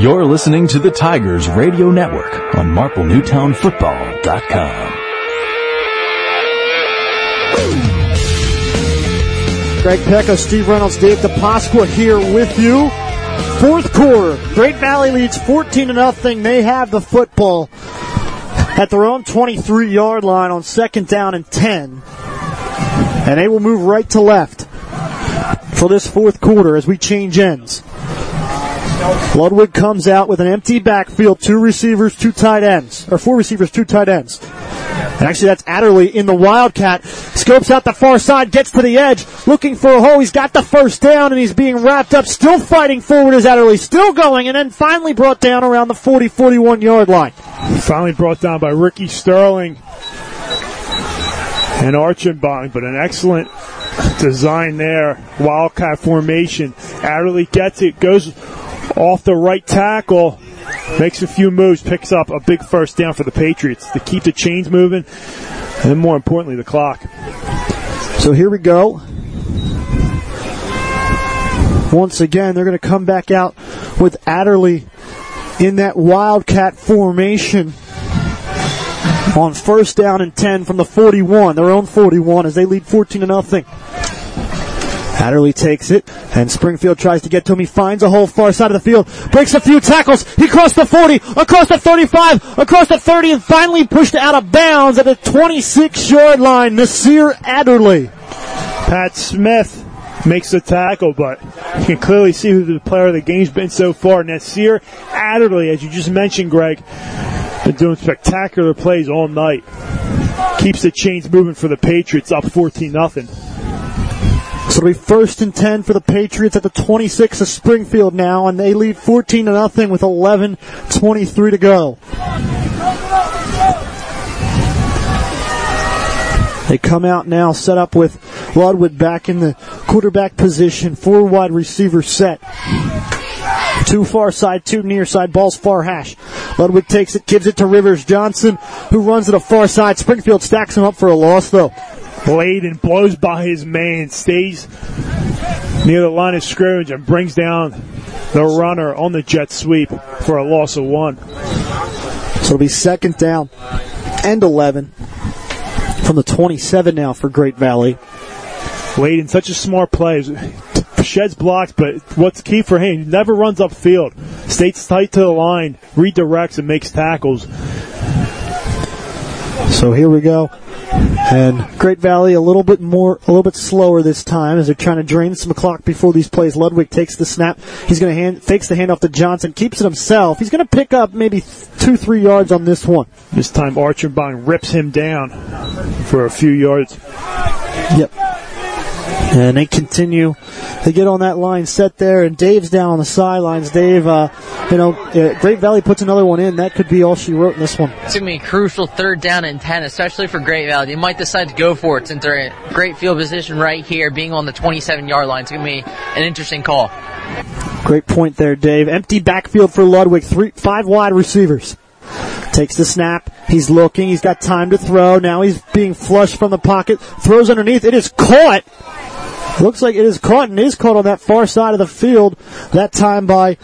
You're listening to the Tigers Radio Network on MarpleNewtownFootball.com. Greg Pecko, Steve Reynolds, Dave DiPasqua here with you. Fourth quarter, Great Valley leads 14 to nothing. They have the football at their own 23 yard line on second down and 10. And they will move right to left for this fourth quarter as we change ends. Ludwig comes out with an empty backfield, two receivers, two tight ends, or four receivers, two tight ends. And actually, that's Adderley in the Wildcat. Scopes out the far side, gets to the edge, looking for a hole. He's got the first down, and he's being wrapped up. Still fighting forward as Adderley, still going, and then finally brought down around the 40-41 yard line. Finally brought down by Ricky Sterling and Archenbach, but an excellent design there. Wildcat formation. Adderley gets it, goes off the right tackle, makes a few moves, picks up a big first down for the Patriots to keep the chains moving, and more importantly, the clock. So here we go. Once again, they're going to come back out with Adderley in that Wildcat formation on first down and 10 from the 41, their own 41, as they lead 14 to nothing. Adderley takes it, and Springfield tries to get to him. He finds a hole far side of the field, breaks a few tackles. He crossed the 40, across the 35, across the 30, and finally pushed out of bounds at the 26 yard line. Nasir Adderley. Pat Smith makes the tackle, but you can clearly see who the player of the game's been so far. Nasir Adderley, as you just mentioned, Greg, been doing spectacular plays all night. Keeps the chains moving for the Patriots, up 14 nothing. So it'll be first and 10 for the Patriots at the 26 of Springfield now, and they lead 14 to nothing with 11.23 to go. They come out now, set up with Ludwig back in the quarterback position, four wide receiver set. Two far side, two near side, balls far hash. Ludwig takes it, gives it to Rivers Johnson, who runs to the far side. Springfield stacks him up for a loss though. Bladen blows by his man, stays near the line of scrimmage, and brings down the runner on the jet sweep for a loss of one. So it'll be second down and 11 from the 27 now for Great Valley. Bladen, such a smart play. Sheds blocks, but what's key for him, he never runs upfield. Stays tight to the line, redirects, and makes tackles. So here we go. And Great Valley a little bit more, a little bit slower this time as they're trying to drain some clock before these plays. Ludwig takes the snap. He's going to hand, fakes the handoff to Johnson, keeps it himself. He's going to pick up maybe two, three yards on this one. This time Archenbach rips him down for a few yards. Yep. And they continue. They get on that line set there, and Dave's down on the sidelines. Dave, uh, you know, uh, Great Valley puts another one in. That could be all she wrote in this one. It's going to be a crucial third down and 10, especially for Great Valley. They might decide to go for it since they're in great field position right here, being on the 27 yard line. It's going to be an interesting call. Great point there, Dave. Empty backfield for Ludwig. Three, five wide receivers. Takes the snap. He's looking. He's got time to throw. Now he's being flushed from the pocket. Throws underneath. It is caught. Looks like it is caught and is caught on that far side of the field. That time by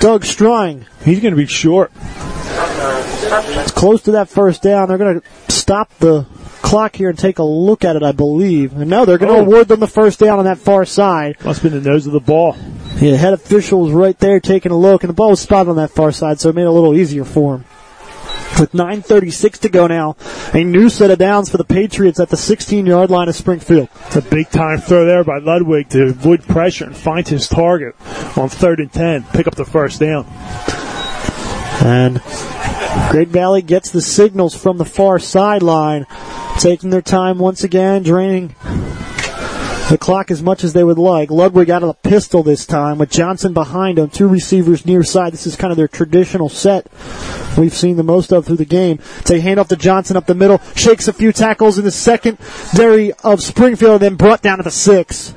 Doug Strang. He's going to be short. It's close to that first down. They're going to stop the clock here and take a look at it, I believe. And now they're going to Oh. award them the first down on that far side. Must have been the nose of the ball. Yeah, head official was right there taking a look, and the ball was spotted on that far side, so it made it a little easier for him. With 9.36 to go now, a new set of downs for the Patriots at the 16 yard line of Springfield. It's a big time throw there by Ludwig to avoid pressure and find his target on third and 10. Pick up the first down. And Great Valley gets the signals from the far sideline, taking their time once again, draining the clock as much as they would like. Ludwig out of the pistol this time with Johnson behind him, two receivers near side. This is kind of their traditional set we've seen the most of through the game. They hand off to Johnson up the middle, shakes a few tackles in the secondary of Springfield, and then brought down to the six.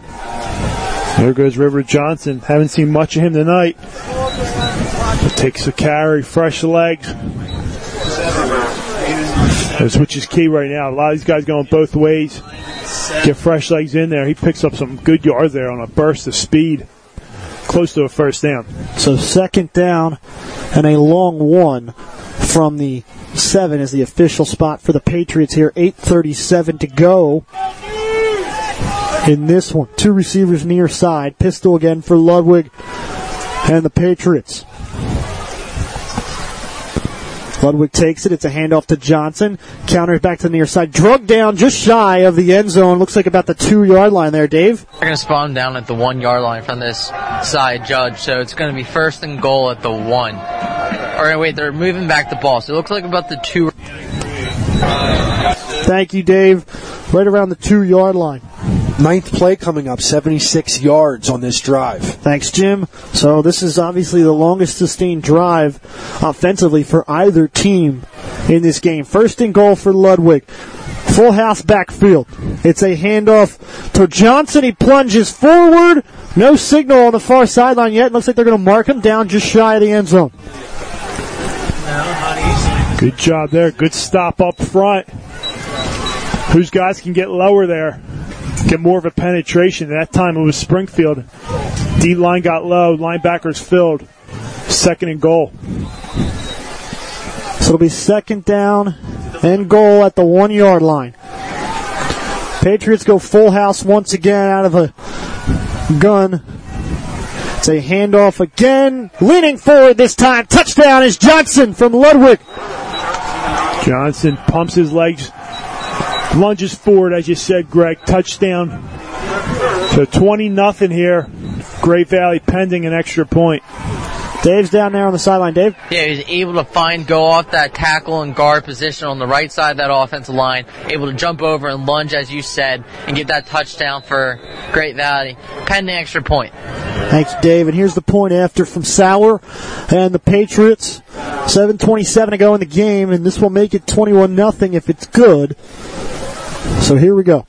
There goes River Johnson. Haven't seen much of him tonight. Takes a carry, fresh legs. Which is key right now. A lot of these guys going both ways. Get fresh legs in there. He picks up some good yards there on a burst of speed. close to a first down. So second down and a long one from the seven is the official spot for the Patriots here. 8.37 to go in this one. Two receivers near side. Pistol again for Ludwig and the Patriots. Ludwig takes it. It's a handoff to Johnson. Counters back to the near side. Drug down just shy of the end zone. Looks like about the two yard line there, Dave. They're going to spawn down at the one yard line from this side judge, so it's going to be first and goal at the one. Or wait, they're moving back the ball, so it looks like about the two. Thank you, Dave. Right around the two yard line. Ninth play coming up, 76 yards on this drive. Thanks, Jim. So this is obviously the longest sustained drive offensively for either team in this game. First and goal for Ludwig. Full house backfield. It's a handoff to Johnson. He plunges forward. No signal on the far sideline yet. Looks like they're going to mark him down just shy of the end zone. Good job there. Good stop up front. Whose guys can get lower there? Get more of a penetration. That time it was Springfield. D line got low. Linebackers filled. Second and goal. So it'll be second down and goal at the one yard line. Patriots go full house once again out of a gun. It's a handoff again. Leaning forward this time. Touchdown is Johnson from Ludwig. Johnson pumps his legs, lunges forward, as you said, Greg. Touchdown. So 20 nothing here. Great Valley pending an extra point. Dave's down there on the sideline. Dave? Yeah, he was able to find, go off that tackle and guard position on the right side of that offensive line, able to jump over and lunge, as you said, and get that touchdown for Great Valley. Pending extra point. Thanks, Dave. And here's the point after from Sauer and the Patriots. 7.27 to go in the game, and this will make it 21 nothing if it's good. So here we go.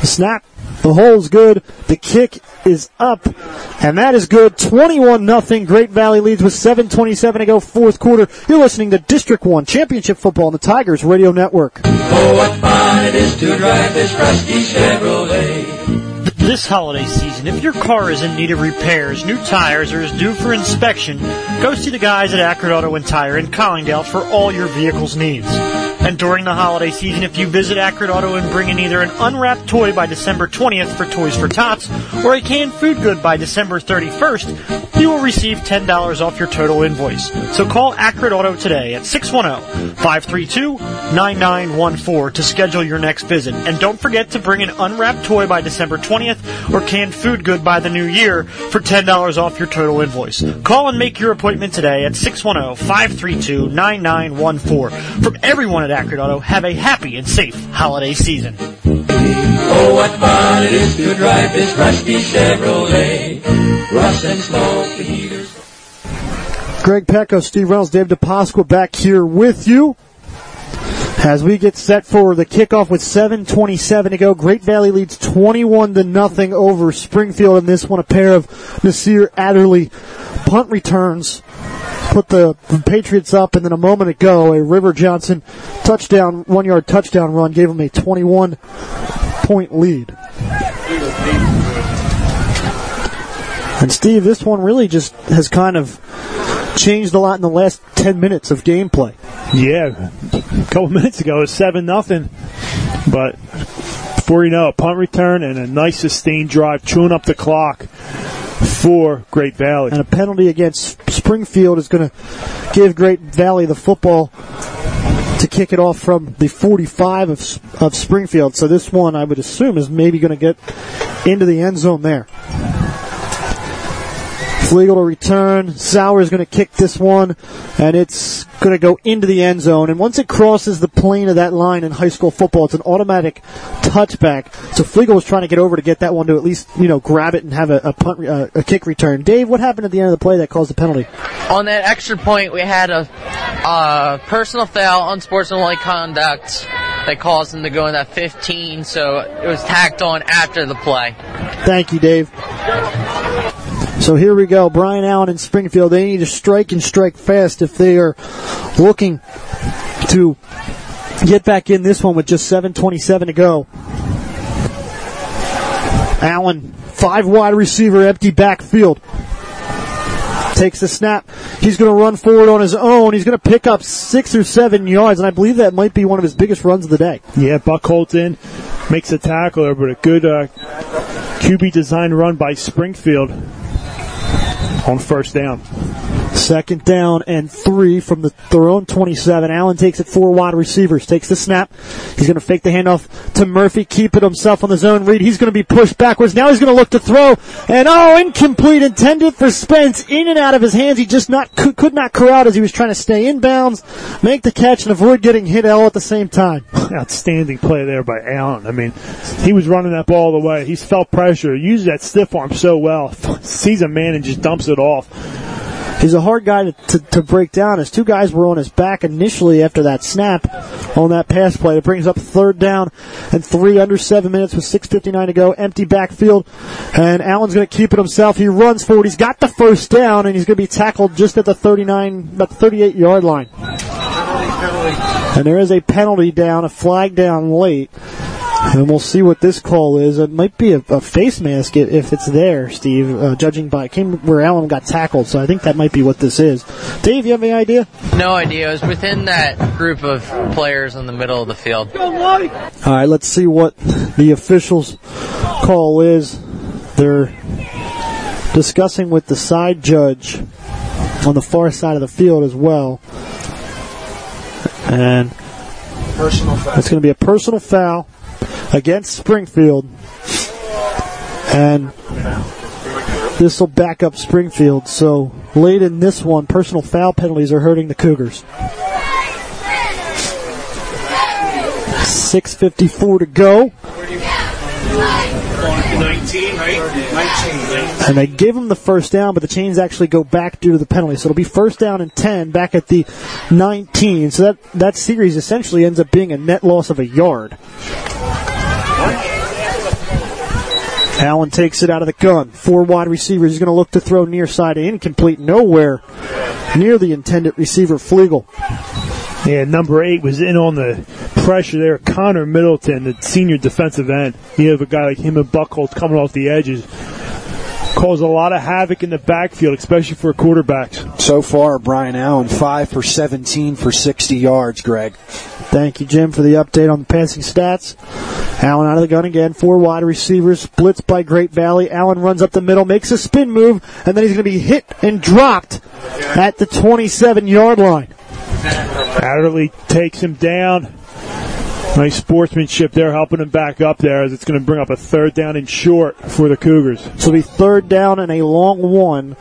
The snap, the hole's good, the kick is up, and that is good. 21 nothing. Great Valley leads with 7.27 to go, fourth quarter. You're listening to District 1 Championship Football on the Tigers Radio Network. Oh, what fun it is to drive this rusty Chevrolet. This holiday season, if your car is in need of repairs, new tires, or is due for inspection, go see the guys at Accurate Auto and Tire in Collingdale for all your vehicle's needs. And during the holiday season, if you visit Accurate Auto and bring in either an unwrapped toy by December 20th for Toys for Tots or a canned food good by December 31st, you will receive $10 off your total invoice. So call Accurate Auto today at 610-532-9914 to schedule your next visit. And don't forget to bring an unwrapped toy by December 20th or canned food good by the new year for $10 off your total invoice. Call and make your appointment today at 610-532-9914. From everyone at Accurate Auto, have a happy and safe holiday season. Oh, what fun it is to drive this rusty Chevrolet. Rust and smoke, the heaters. Greg Pecko, Steve Reynolds, Dave DiPasqua back here with you. As we get set for the kickoff with 7.27 to go, Great Valley leads 21 to nothing over Springfield in this one. A pair of Nasir Adderley punt returns put the Patriots up, and then a moment ago, a River Johnson touchdown, one yard touchdown run gave them a 21 point lead. And Steve, this one really just has kind of changed a lot in the last 10 minutes of gameplay. Yeah, a couple minutes ago it was seven nothing, but before you know, a punt return and a nice sustained drive, chewing up the clock for Great Valley. And a penalty against Springfield is going to give Great Valley the football to kick it off from the 45 of, of Springfield. So this one, I would assume, is maybe going to get into the end zone there. Flegel to return. Sauer is going to kick this one, and it's going to go into the end zone. And once it crosses the plane of that line in high school football, it's an automatic touchback. So Flegel was trying to get over to get that one to at least you know grab it and have a, a punt, uh, a kick return. Dave, what happened at the end of the play that caused the penalty? On that extra point, we had a uh, personal foul, unsportsmanlike conduct that caused him to go in that 15. So it was tacked on after the play. Thank you, Dave. So here we go. Brian Allen in Springfield. They need to strike and strike fast if they are looking to get back in this one with just 7.27 to go. Allen, five wide receiver, empty backfield. Takes the snap. He's going to run forward on his own. He's going to pick up six or seven yards, and I believe that might be one of his biggest runs of the day. Yeah, Buck in, makes a tackle but a good uh, QB design run by Springfield on first down. Second down and three from the, their own 27. Allen takes it four wide receivers, takes the snap. He's going to fake the handoff to Murphy, keep it himself on the zone read. He's going to be pushed backwards. Now he's going to look to throw, and oh, incomplete, intended for Spence, in and out of his hands. He just not could, could not corral as he was trying to stay in bounds, make the catch, and avoid getting hit all at the same time. Outstanding play there by Allen. I mean, he was running that ball the way. He's felt pressure, uses that stiff arm so well. Sees a man and just dumps it off. He's a hard guy to, to, to, break down. As two guys were on his back initially after that snap on that pass play. It brings up third down and three under seven minutes with 6.59 to go. Empty backfield. And Allen's going to keep it himself. He runs forward. He's got the first down and he's going to be tackled just at the 39, about the 38 yard line. And there is a penalty down, a flag down late. And we'll see what this call is. It might be a, a face mask if it's there, Steve, uh, judging by it came where Allen got tackled. So I think that might be what this is. Dave, you have any idea? No idea. It was within that group of players in the middle of the field. All right, let's see what the officials' call is. They're discussing with the side judge on the far side of the field as well. And Personal foul. it's going to be a personal foul against Springfield. And this will back up Springfield. So late in this one, personal foul penalties are hurting the Cougars. 6.54 to go. 19, right? 19. And they give them the first down, but the chains actually go back due to the penalty. So it'll be first down and 10 back at the 19. So that, that series essentially ends up being a net loss of a yard. Allen takes it out of the gun. Four wide receivers. He's going to look to throw near side incomplete. Nowhere near the intended receiver, Flegel. Yeah, number eight was in on the pressure there. Connor Middleton, the senior defensive end. You have a guy like him and Buckholz coming off the edges. Cause a lot of havoc in the backfield, especially for quarterbacks. So far, Brian Allen, 5 for 17 for 60 yards, Greg. Thank you, Jim, for the update on the passing stats. Allen out of the gun again. Four wide receivers. Blitzed by Great Valley. Allen runs up the middle, makes a spin move, and then he's going to be hit and dropped at the 27 yard line. Adderley takes him down. Nice sportsmanship there, helping him back up there as it's going to bring up a third down and short for the Cougars. So be third down and a long one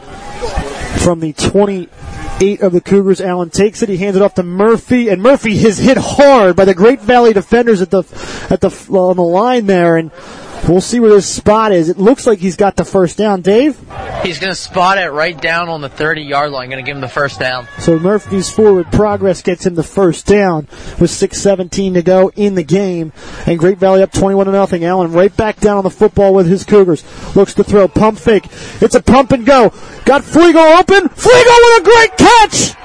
from the 28 of the Cougars. Allen takes it. He hands it off to Murphy, and Murphy is hit hard by the Great Valley defenders at the at the on the line there, and we'll see where this spot is. It looks like he's got the first down. Dave. He's going to spot it right down on the 30 yard line. Going to give him the first down. So Murphy's forward progress gets him the first down with 6:17 to go in the game, and Great Valley up 21 to nothing. Allen right back down on the football with his Cougars. Looks to throw, pump fake. It's a pump and go. Got Flegel open. Flegel with a great catch.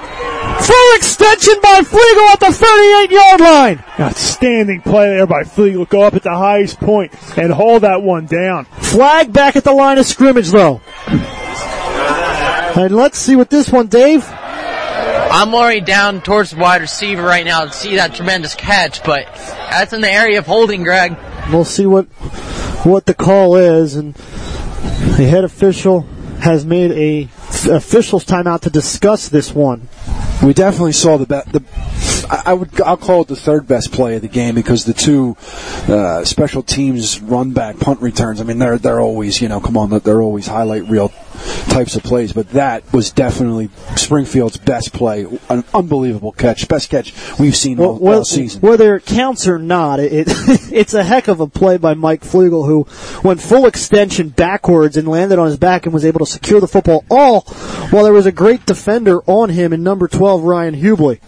Full extension by Flegel at the 38 yard line. Outstanding play there by Flegel. Go up at the highest point and hold that one down. Flag back at the line of scrimmage though. And let's see what this one, Dave. I'm already down towards the wide receiver right now to see that tremendous catch, but that's in the area of holding, Greg. We'll see what what the call is, and the head official has made a officials timeout to discuss this one. We definitely saw the be- the. I would I'll call it the third best play of the game because the two uh, special teams run back punt returns. I mean they're they're always you know come on they're always highlight reel types of plays, but that was definitely Springfield's best play. An unbelievable catch, best catch we've seen all, all season. Whether it counts or not, it, it it's a heck of a play by Mike Flegel, who went full extension backwards and landed on his back and was able to secure the football all while there was a great defender on him in number 12, Ryan Hubley.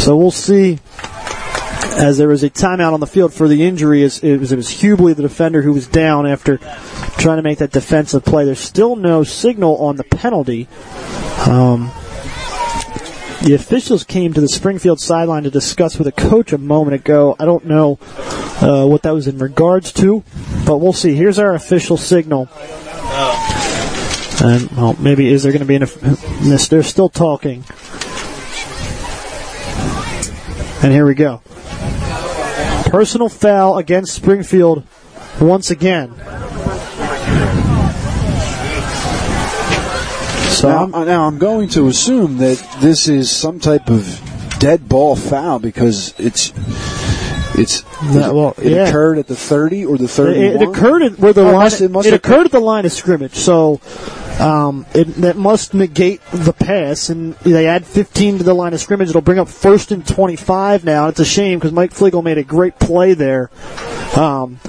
So we'll see as there was a timeout on the field for the injury. It was, it was Hubley, the defender, who was down after trying to make that defensive play. There's still no signal on the penalty. Um, the officials came to the Springfield sideline to discuss with a coach a moment ago. I don't know uh, what that was in regards to, but we'll see. Here's our official signal. And well, maybe is there going to be an? This they're still talking. And here we go. Personal foul against Springfield once again. So Now, I'm, uh, now I'm going to assume that this is some type of dead ball foul because it's it's No, well, it yeah. occurred at the 30 or the It, 31. it occurred at where the Oh, it line. must- It, it occurred at the line of scrimmage, so um, it that must negate the pass. And they add 15 to the line of scrimmage. It'll bring up first and 25 now. It's a shame because Mike Flegel made a great play there um,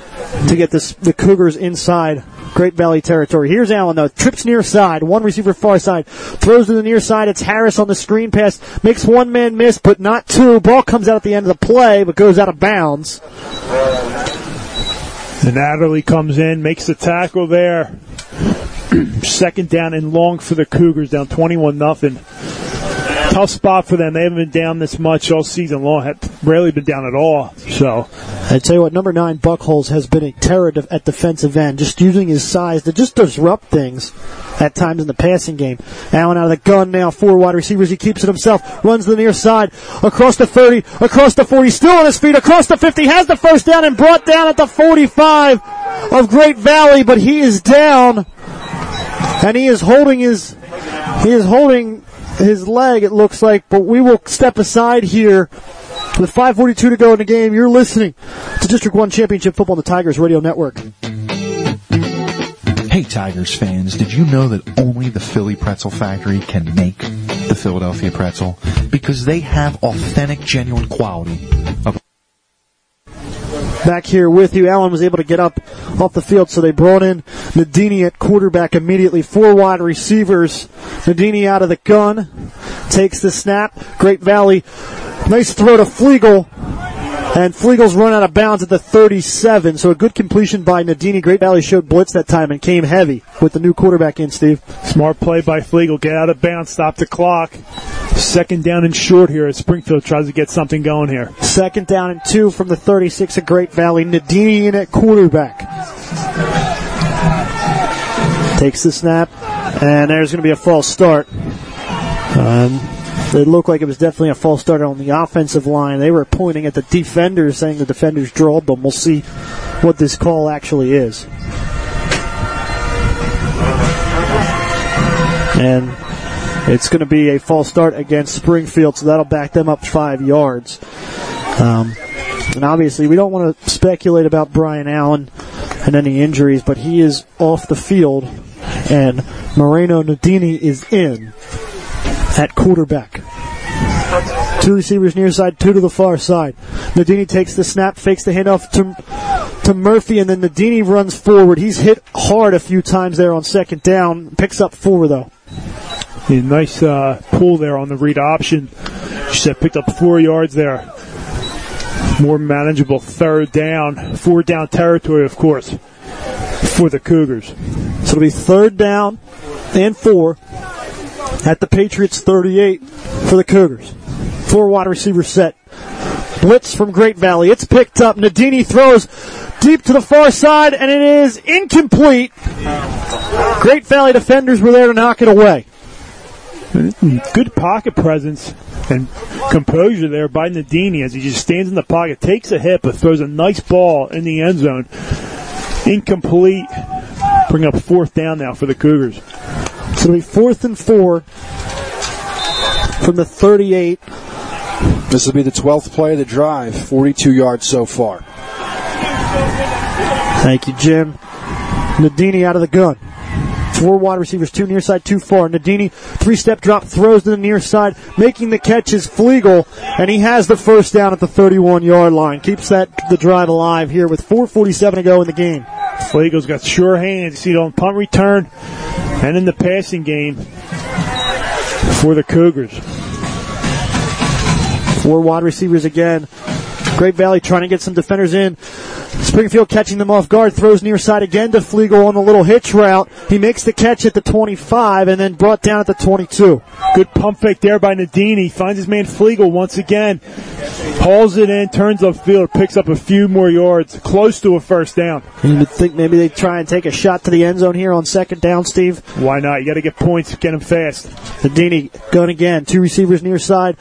to get this the Cougars inside Great Valley territory. Here's Allen though. Trips near side. One receiver far side. Throws to the near side. It's Harris on the screen pass. Makes one man miss, but not two. Ball comes out at the end of the play, but goes out of bounds. And Adderley comes in, makes the tackle there. Second down and long for the Cougars, down 21 nothing. Tough spot for them. They haven't been down this much all season long. Have rarely been down at all. So I tell you what, number nine Buckholz has been a terror at defensive end, just using his size to just disrupt things at times in the passing game. Allen out of the gun now, four wide receivers. He keeps it himself, runs the near side, across the 30, across the 40, still on his feet, across the 50, has the first down and brought down at the 45 of Great Valley, but he is down, and he is holding his, he is holding his leg, it looks like, but we will step aside here with 5.42 to go in the game, you're listening to District 1 Championship Football on the Tigers Radio Network. Hey Tigers fans, did you know that only the Philly Pretzel Factory can make the Philadelphia pretzel? Because they have authentic, genuine quality of Back here with you, Allen was able to get up off the field, so they brought in Nadini at quarterback immediately. Four wide receivers. Nadini out of the gun, takes the snap. Great Valley, nice throw to Flegel. And Flegel's run out of bounds at the 37, so a good completion by Nadini. Great Valley showed blitz that time and came heavy with the new quarterback in, Steve. smart play by Flegel. Get out of bounds, stop the clock. Second down and short here as Springfield tries to get something going here. Second down and two from the 36 of Great Valley. Nadini in at quarterback. Takes the snap, and there's going to be a false start. Um, it looked like it was definitely a false start on the offensive line. They were pointing at the defenders, saying the defenders drawed them. We'll see what this call actually is. And it's going to be a false start against Springfield, so that'll back them up five yards. Um, and obviously, we don't want to speculate about Brian Allen and any injuries, but he is off the field, and Moreno Nadini is in at quarterback. Two receivers near side, two to the far side. Nadini takes the snap, fakes the handoff to, to Murphy, and then Nadini runs forward. He's hit hard a few times there on second down, picks up four though. A nice uh, pull there on the read option. She said picked up four yards there. More manageable third down, four down territory, of course, for the Cougars. So it'll be third down and four at the Patriots 38 for the Cougars. Four wide receiver set. Blitz from Great Valley. It's picked up. Nadini throws deep to the far side, and it is incomplete. Great Valley defenders were there to knock it away. Good pocket presence and composure there by Nadini as he just stands in the pocket, takes a hit, but throws a nice ball in the end zone. Incomplete. Bring up fourth down now for the Cougars. So it'll be fourth and four from the 38. This will be the 12th play of the drive, 42 yards so far. Thank you, Jim. Nadini out of the gun. Four wide receivers, two near side, two far. Nadini, three step drop, throws to the near side, making the catch is Flegel, and he has the first down at the 31 yard line. Keeps that the drive alive here with 4:47 to go in the game. Flegel's got sure hands. You see it on punt return and in the passing game for the Cougars. Four wide receivers again. Great Valley trying to get some defenders in. Springfield catching them off guard, throws near side again to Flegel on the little hitch route. He makes the catch at the 25 and then brought down at the 22. Good pump fake there by Nadini. Finds his man Flegel once again. Hauls it in, turns upfield, picks up a few more yards, close to a first down. You would think maybe they try and take a shot to the end zone here on second down, Steve. Why not? You got to get points, get them fast. Nadini going again, two receivers near side,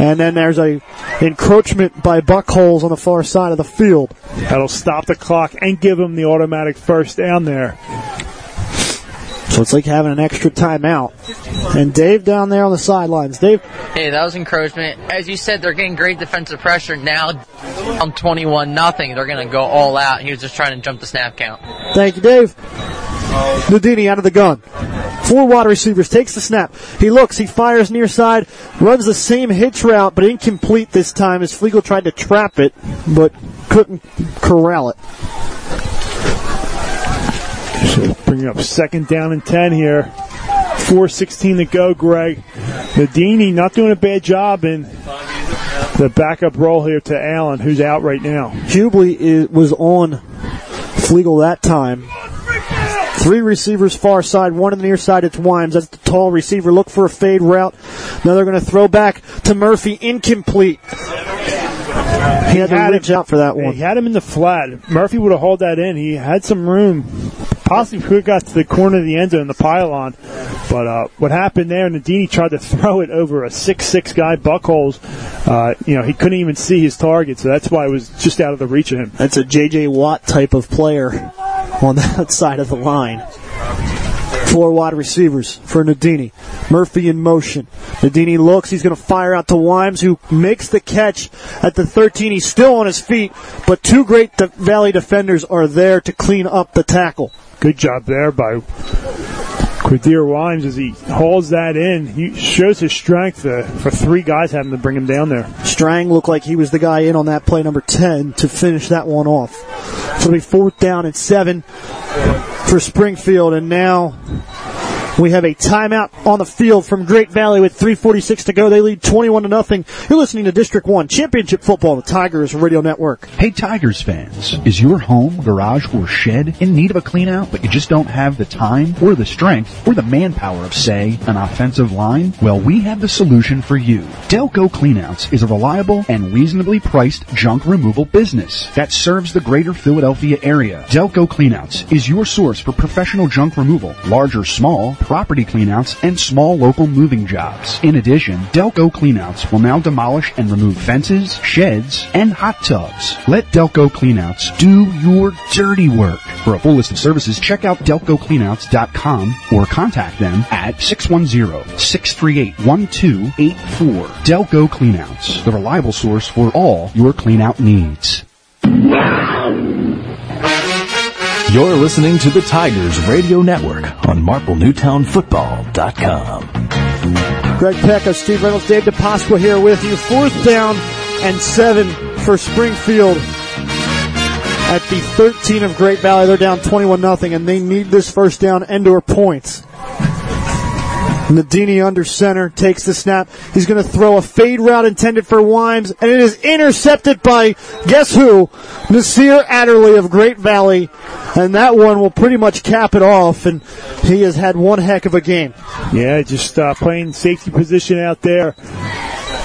and then there's a encroachment by Buckholz on the far side of the field. That'll stop the clock and give them the automatic first down there. So it's like having an extra timeout. And Dave down there on the sidelines. Dave, Hey, that was encroachment. As you said, they're getting great defensive pressure. Now, I'm 21 nothing. They're going to go all out. He was just trying to jump the snap count. thank you, Dave. Nadini out of the gun. Four wide receivers, takes the snap. He looks, he fires near side, runs the same hitch route, but incomplete this time as Flegel tried to trap it, but couldn't corral it. So bringing up second down and 10 here. 4.16 to go, Greg. Nadini not doing a bad job in the backup role here to Allen, who's out right now. Hubley was on Flegel that time. Three receivers far side, one on the near side. It's Wimes. That's the tall receiver. Look for a fade route. Now they're going to throw back to Murphy. Incomplete. He had to had reach him- out for that one. He had him in the flat. Murphy would have hauled that in. He had some room. Possibly could have got to the corner of the end zone, the pylon. But uh, what happened there, Nadini tried to throw it over a six-six guy, Buckholz. Uh, you know, he couldn't even see his target, so that's why it was just out of the reach of him. That's a J.J. Watt type of player on that side of the line. Four wide receivers for Nadini. Murphy in motion. Nadini looks. He's going to fire out to Wimes, who makes the catch at the 13. He's still on his feet, but two great de- Valley defenders are there to clean up the tackle. Good job there by Quadir Wimes as he hauls that in. He shows his strength uh, for three guys having to bring him down there. Strang looked like he was the guy in on that play number 10 to finish that one off. So it'll be fourth down and seven for Springfield, and now we have a timeout on the field from Great Valley with 3:46 to go. They lead 21 to nothing. You're listening to District One Championship Football, the Tigers Radio Network. Hey Tigers fans, is your home, garage, or shed in need of a clean out but you just don't have the time or the strength or the manpower of, say, an offensive line? Well, we have the solution for you. Delco Cleanouts is a reliable and reasonably priced junk removal business that serves the greater Philadelphia area. Delco Cleanouts is your source for professional junk removal, large or small, property cleanouts, and small local moving jobs. In addition, Delco Cleanouts will now demolish and remove fences, sheds, and hot tubs. Let Delco Cleanouts do your dirty work. For a full list of services, check out delcocleanouts.com or contact them at 610-638-1284. Delco Cleanouts, the reliable source for all your cleanout needs. You're listening to the Tigers Radio Network on MarpleNewtownFootball.com. Greg Pecko, Steve Reynolds, Dave DiPasqua here with you. Fourth down and seven for Springfield at the 13 of Great Valley. They're down 21 nothing, and they need this first down and or points. Nadini under center takes the snap. He's going to throw a fade route intended for Wimes, and it is intercepted by guess who? Nasir Adderley of Great Valley, and that one will pretty much cap it off. And he has had one heck of a game. Yeah, just uh, playing safety position out there.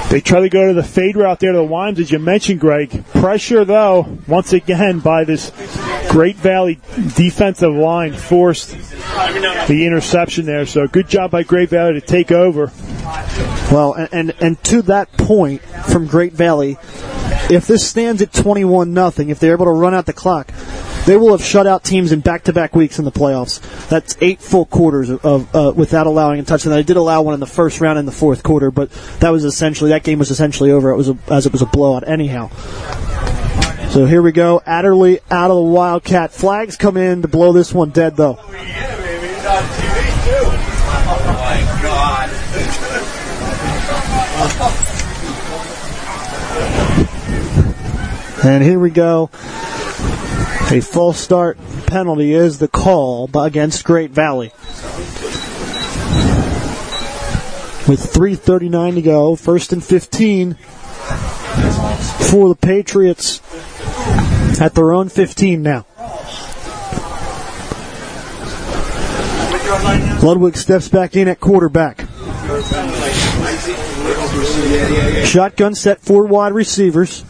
They try to go to the fade route there to the Wimes, as you mentioned, Greg. Pressure, though, once again by this Great Valley defensive line forced the interception there. So good job by Great Valley to take over. Well, and, and, and to that point from Great Valley, if this stands at 21 nothing, if they're able to run out the clock, they will have shut out teams in back-to-back weeks in the playoffs. That's eight full quarters of, uh, without allowing a touchdown. They did allow one in the first round in the fourth quarter, but that was essentially that game was essentially over. It was a, as it was a blowout anyhow. So here we go. Adderley out of the Wildcat. Flags come in to blow this one dead though. Oh my god. And here we go. A false start penalty is the call against Great Valley. With 3.39 to go, first and 15 for the Patriots at their own 15 now. Ludwig steps back in at quarterback. Shotgun set four wide receivers.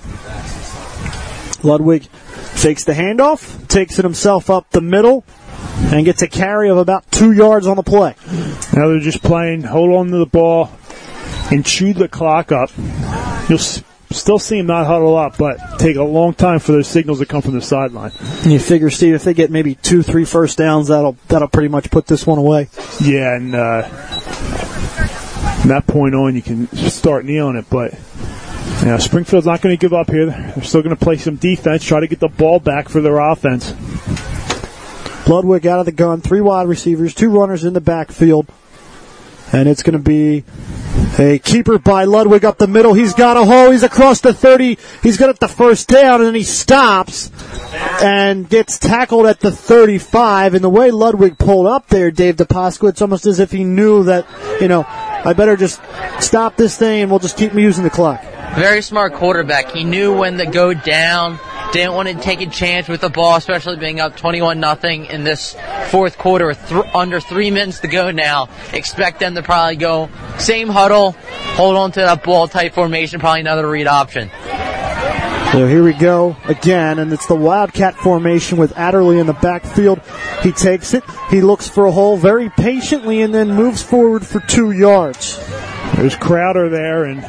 Ludwig fakes the handoff, takes it himself up the middle, and gets a carry of about two yards on the play. Now they're just playing, hold on to the ball, and chew the clock up. You'll s- still see them not huddle up, but take a long time for those signals to come from the sideline. And you figure, Steve, if they get maybe two, three first downs, that'll that'll pretty much put this one away. Yeah, and uh, from that point on, you can start kneeling it. But know, Springfield's not going to give up here. They're still going to play some defense, try to get the ball back for their offense. Ludwig out of the gun, three wide receivers, two runners in the backfield. And it's going to be a keeper by Ludwig up the middle. He's got a hole. He's across the 30. He's got the first down, and then he stops and gets tackled at the 35. And the way Ludwig pulled up there, Dave DiPasqua, it's almost as if he knew that, you know, I better just stop this thing and we'll just keep using the clock. Very smart quarterback. He knew when to go down. Didn't want to take a chance with the ball, especially being up 21 nothing in this fourth quarter th- under three minutes to go now. Expect them to probably go same huddle, hold on to that ball type formation, probably another read option. So here we go again, and it's the Wildcat formation with Adderley in the backfield. He takes it, he looks for a hole very patiently, and then moves forward for two yards. There's Crowder there and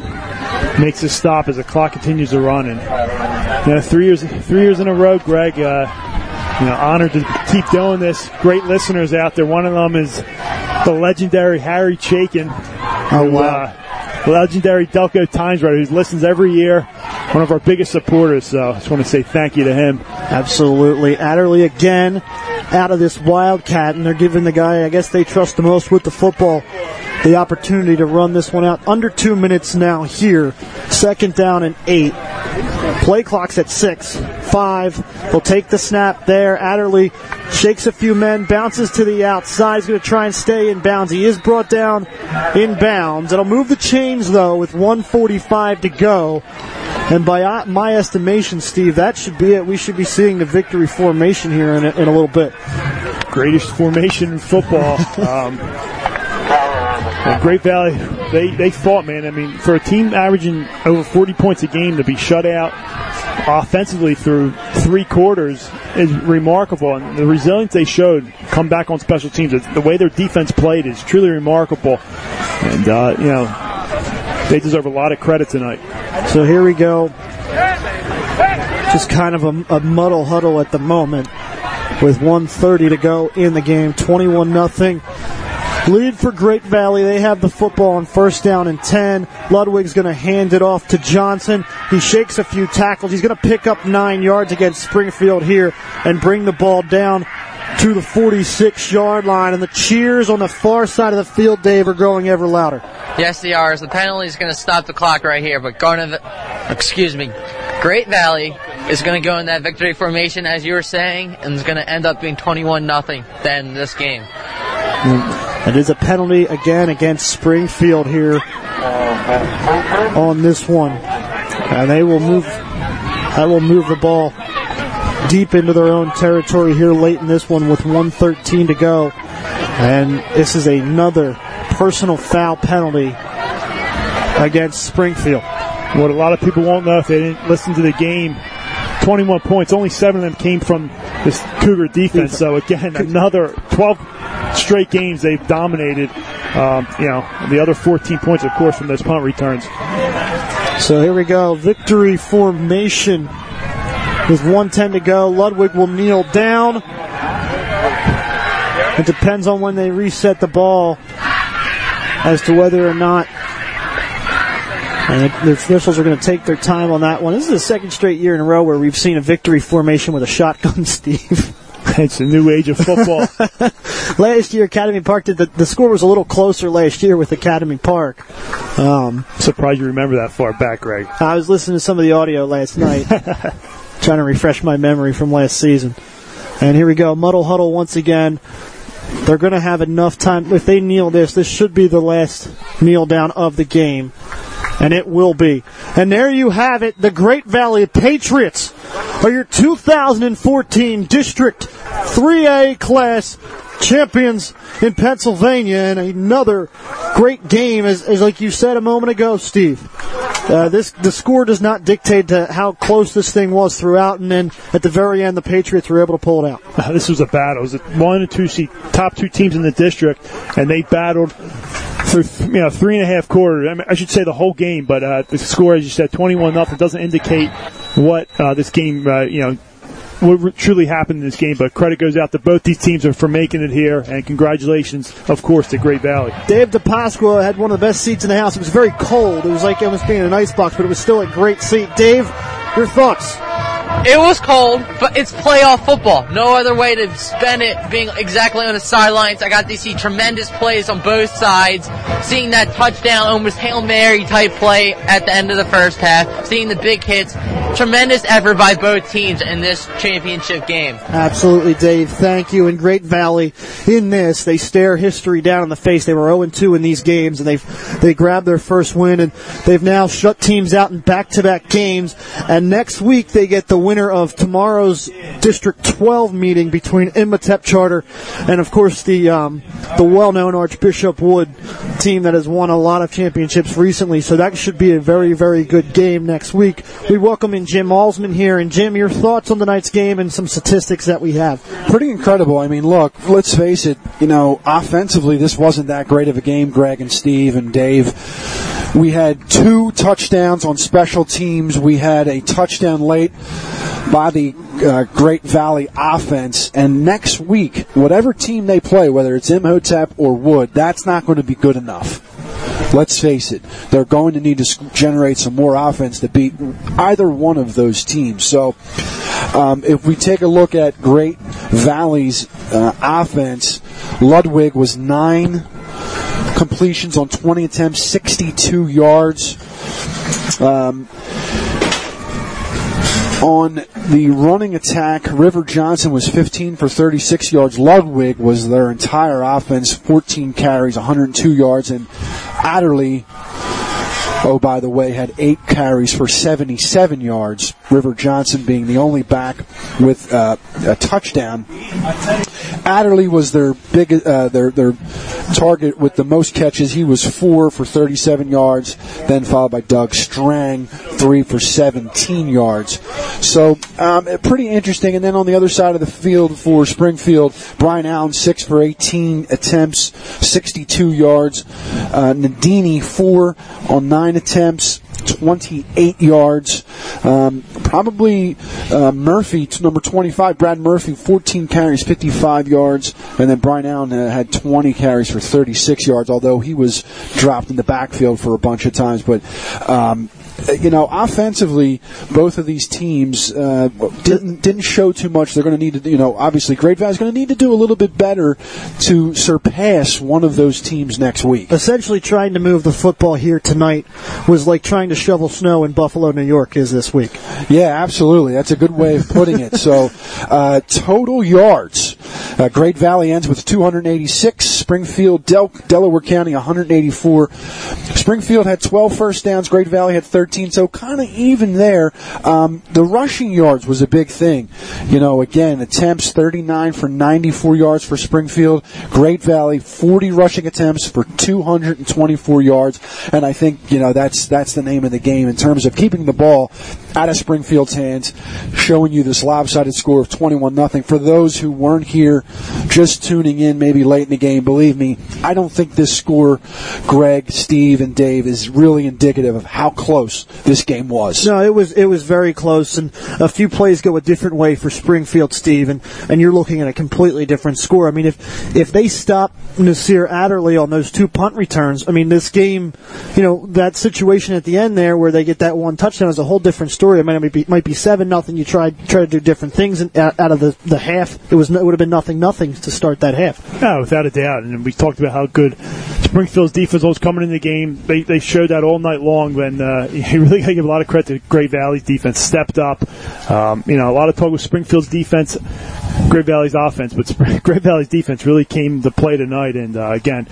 makes a stop as the clock continues to run. And you know, three years three years in a row, Greg. Uh, you know, honored to keep doing this. Great listeners out there. One of them is the legendary Harry Chaikin. Oh, wow. Uh, legendary Delco Times writer who listens every year. One of our biggest supporters. So I just want to say thank you to him. Absolutely. Adderley again out of this Wildcat, and they're giving the guy, I guess they trust the most with the football, the opportunity to run this one out. Under two minutes now here. Second down and eight. Play clock's at six. Five. They'll take the snap there. Adderley shakes a few men, bounces to the outside. He's going to try and stay in bounds. He is brought down in bounds. It'll move the chains, though, with 145 to go. And by uh, my estimation, Steve, that should be it. We should be seeing the victory formation here in a, in a little bit. Greatest formation in football. Um, Great Valley, they, they fought, man. I mean, for a team averaging over 40 points a game to be shut out offensively through three quarters is remarkable. And the resilience they showed come back on special teams, the way their defense played is truly remarkable. And, uh, you know, they deserve a lot of credit tonight. So here we go. Just kind of a, a muddle huddle at the moment with 130 to go in the game. 21 nothing. Lead for Great Valley. They have the football on first down and 10. Ludwig's going to hand it off to Johnson. He shakes a few tackles. He's going to pick up nine yards against Springfield here and bring the ball down to the 46 yard line. And the cheers on the far side of the field, Dave, are growing ever louder. Yes, they are. The penalty is going to stop the clock right here, but Garner, excuse me, Great Valley is going to go in that victory formation, as you were saying, and is going to end up being 21 0 then this game. Is a penalty again against Springfield here on this one. And they will move that will move the ball deep into their own territory here late in this one with 113 to go. And this is another personal foul penalty against Springfield. What a lot of people won't know if they didn't listen to the game 21 points. Only seven of them came from this Cougar defense. So again, another 12 straight games they've dominated. Um, you know, the other 14 points, of course, from those punt returns. So here we go. Victory formation with 110 to go. Ludwig will kneel down. It depends on when they reset the ball as to whether or not and the, the officials are going to take their time on that one. This is the second straight year in a row where we've seen a victory formation with a shotgun, Steve. It's the new age of football. last year, Academy Park did the, the score was a little closer last year with Academy Park. Um, Surprised you remember that far back, Greg. I was listening to some of the audio last night, trying to refresh my memory from last season. And here we go, muddle huddle once again. They're going to have enough time. If they kneel this, this should be the last kneel down of the game. And it will be. And there you have it. The Great Valley Patriots are your 2014 District 3A class champions in Pennsylvania and another great game as, as like you said a moment ago, Steve. Uh, this the score does not dictate to how close this thing was throughout, and then at the very end, the Patriots were able to pull it out. This was a battle. It was one and two seed, top two teams in the district, and they battled for you know three and a half quarters. I, mean, I should say the whole game, but uh, the score, as you said, twenty-one nothing, doesn't indicate what uh, this game uh, you know what truly happened in this game. But credit goes out to both these teams for making it here, and congratulations, of course, to Great Valley. Dave DiPasqua had one of the best seats in the house. It was very cold. It was like almost being in an ice box, but it was still a great seat. Dave, your thoughts? It was cold, but it's playoff football. No other way to spend it being exactly on the sidelines. I got to see tremendous plays on both sides. Seeing that touchdown, almost Hail Mary type play at the end of the first half. Seeing the big hits. Tremendous effort by both teams in this championship game. Absolutely, Dave. Thank you. And Great Valley in this, they stare history down in the face. They were 0-2 in these games, and they've they grabbed their first win, and they've now shut teams out in back-to-back games. And next week they get the winner of tomorrow's District 12 meeting between Imhotep Charter and, of course, the um, the well-known Archbishop Wood team that has won a lot of championships recently. So that should be a very, very good game next week. We welcome in Jim Allsman here. And Jim, your thoughts on tonight's game and some statistics that we have. Pretty incredible. I mean, look, let's face it. You know, offensively, this wasn't that great of a game. Greg and Steve and Dave. We had two touchdowns on special teams. We had a touchdown late by the uh, Great Valley offense. And next week, whatever team they play, whether it's Imhotep or Wood, that's not going to be good enough. Let's face it, they're going to need to generate some more offense to beat either one of those teams. So, um, if we take a look at Great Valley's uh, offense, Ludwig was nine completions on 20 attempts, 62 yards. Um, on the running attack, River Johnson was 15 for 36 yards. Ludwig was their entire offense, 14 carries, 102 yards, and Adderley, oh, by the way, had eight carries for 77 yards. River Johnson being the only back with uh, a touchdown. Adderley was their big, uh, their their target with the most catches. He was four for 37 yards, then followed by Doug Strang, three for 17 yards. So um, pretty interesting. And then on the other side of the field for Springfield, Brian Allen six for 18 attempts, 62 yards. Uh, Nadini four on nine attempts. 28 yards. Um, probably uh, Murphy, number 25, Brad Murphy, 14 carries, 55 yards. And then Brian Allen uh, had 20 carries for 36 yards, although he was dropped in the backfield for a bunch of times. But um, you know, offensively, both of these teams uh, didn't didn't show too much. They're going to need to, you know, obviously, Great Valley's going to need to do a little bit better to surpass one of those teams next week. Essentially, trying to move the football here tonight was like trying to shovel snow in Buffalo, New York, is this week. Yeah, absolutely. That's a good way of putting it. so, uh, total yards. Uh, Great Valley ends with 286. Springfield, Del- Delaware County, 184. Springfield had 12 first downs. Great Valley had 13. So kind of even there. Um, the rushing yards was a big thing. You know, again, attempts 39 for 94 yards for Springfield. Great Valley 40 rushing attempts for 224 yards. And I think you know that's that's the name of the game in terms of keeping the ball out of Springfield's hands, showing you this lopsided score of 21 nothing. For those who weren't here, just tuning in maybe late in the game, believe me, I don't think this score, Greg, Steve, and Dave, is really indicative of how close this game was. No, it was it was very close, and a few plays go a different way for Springfield, Steve, and, and you're looking at a completely different score. I mean, if if they stop Nasir Adderley on those two punt returns, I mean, this game, you know, that situation at the end there where they get that one touchdown is a whole different story. It might be, might be seven nothing. You try try to do different things out of the, the half. It was it would have been nothing nothing nothing to start that half. Yeah, without a doubt. And we talked about how good Springfield's defense was coming in the game. They they showed that all night long. When uh, you really got to give a lot of credit to Great Valley's defense. Stepped up. Um, you know, a lot of talk with Springfield's defense, Great Valley's offense, but Great Valley's defense really came to play tonight. And uh, again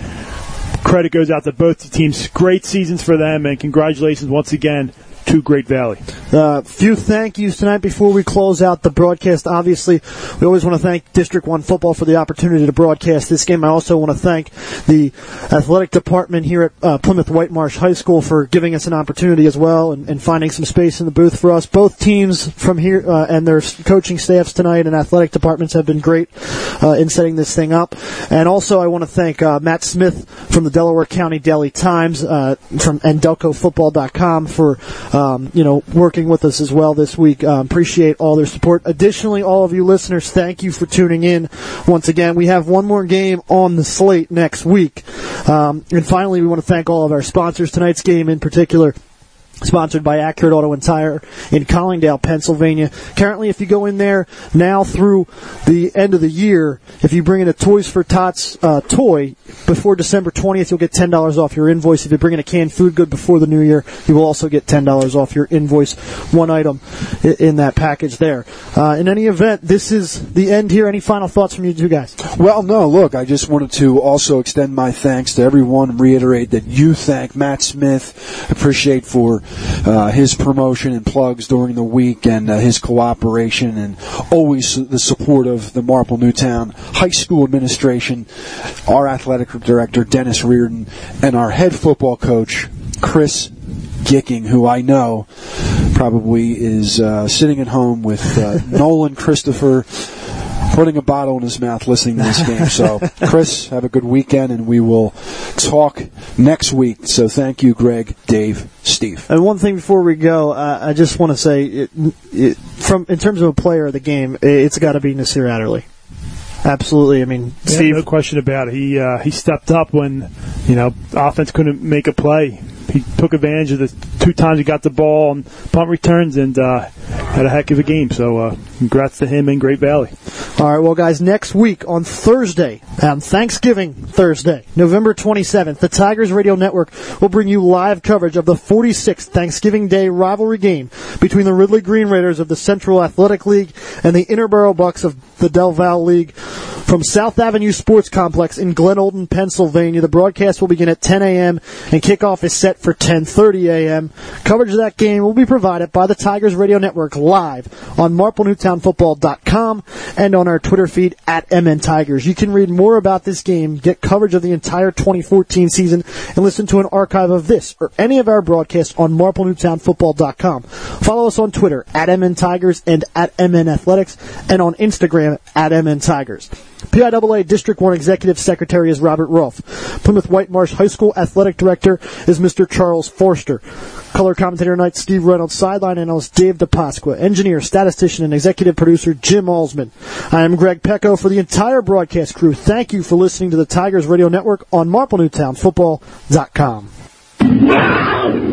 credit goes out to both teams. Great seasons for them, and congratulations once again to Great Valley. Uh, a few thank yous tonight before we close out the broadcast. Obviously, we always want to thank District 1 Football for the opportunity to broadcast this game. I also want to thank the athletic department here at uh, Plymouth Whitemarsh High School for giving us an opportunity as well and, and finding some space in the booth for us. Both teams from here uh, and their coaching staffs tonight and athletic departments have been great uh, in setting this thing up. And also, I want to thank uh, Matt Smith from the Delaware County Daily Times uh, from and DelcoFootball.com for um, you know, working with us as well this week. Um, appreciate all their support. Additionally, all of you listeners, thank you for tuning in. Once again, we have one more game on the slate next week. Um, and finally, we want to thank all of our sponsors. Tonight's game in particular sponsored by Accurate Auto and Tire in Collingdale, Pennsylvania. Currently, if you go in there now through the end of the year, if you bring in a Toys for Tots uh, toy before December 20th, you'll get $10 off your invoice. If you bring in a canned food good before the new year, you will also get $10 off your invoice. One item in that package there. Uh, in any event, this is the end here. Any final thoughts from you two guys? Well, no, look, I just wanted to also extend my thanks to everyone, reiterate that you thank Matt Smith, appreciate for uh, his promotion and plugs during the week and uh, his cooperation and always the support of the Marple Newtown High School administration, our athletic director Dennis Reardon, and our head football coach Chris Gicking, who I know probably is uh, sitting at home with uh, Nolan Christopher putting a bottle in his mouth listening to this game. So, Chris, have a good weekend, and we will talk next week. So, thank you, Greg, Dave, Steve. And one thing before we go, uh, I just want to say, it, it, from in terms of a player of the game, it's got to be Nasir Adderley. Absolutely. I mean, yeah, Steve. no question about it. He uh, he stepped up when you know offense couldn't make a play. He took advantage of the two times he got the ball on punt returns and uh, had a heck of a game. So, uh, congrats to him in Great Valley. All right, well, guys, next week on Thursday, um, Thanksgiving Thursday, November 27th, the Tigers Radio Network will bring you live coverage of the 46th Thanksgiving Day rivalry game between the Ridley Green Raiders of the Central Athletic League and the Interborough Bucks of the Del Val League from South Avenue Sports Complex in Glenolden, Pennsylvania. The broadcast will begin at 10 a.m. and kickoff is set for 10:30 a.m. Coverage of that game will be provided by the Tigers Radio Network live on MarpleNewtownFootball.com and on our Twitter feed at MN Tigers. You can read more about this game, get coverage of the entire 2014 season, and listen to an archive of this or any of our broadcasts on MarpleNewtownFootball.com. Follow us on Twitter at MN Tigers and at MN Athletics, and on Instagram at MN Tigers. PIAA District 1 Executive Secretary is Robert Rolfe. Plymouth Whitemarsh High School Athletic Director is Mr. Charles Forster. Color commentator tonight, Steve Reynolds. Sideline analyst, Dave DiPasqua. Engineer, statistician, and executive producer, Jim Allsman. I am Greg Pecko for the entire broadcast crew. Thank you for listening to the Tigers Radio Network on MarpleNewtownFootball.com.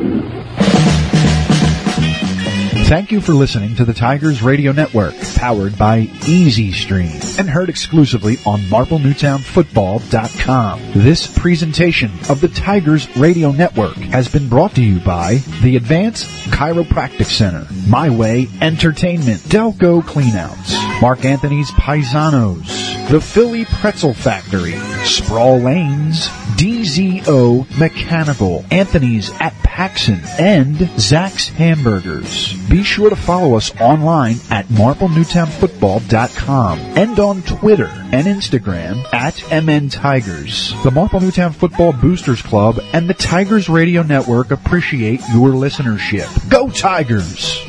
Thank you for listening to the Tigers Radio Network, powered by Easy Stream, and heard exclusively on MarpleNewtownFootball.com. This presentation of the Tigers Radio Network has been brought to you by the Advanced Chiropractic Center, My Way Entertainment, Delco Cleanouts, Mark Anthony's Paisanos, the Philly Pretzel Factory, Sprawl Lanes, DZO Mechanical, Anthony's at Paxson, and Zach's Hamburgers. Be sure to follow us online at MarpleNewtownFootball.com and on Twitter and Instagram at MN Tigers. The Marple Newtown Football Boosters Club and the Tigers Radio Network appreciate your listenership. Go Tigers!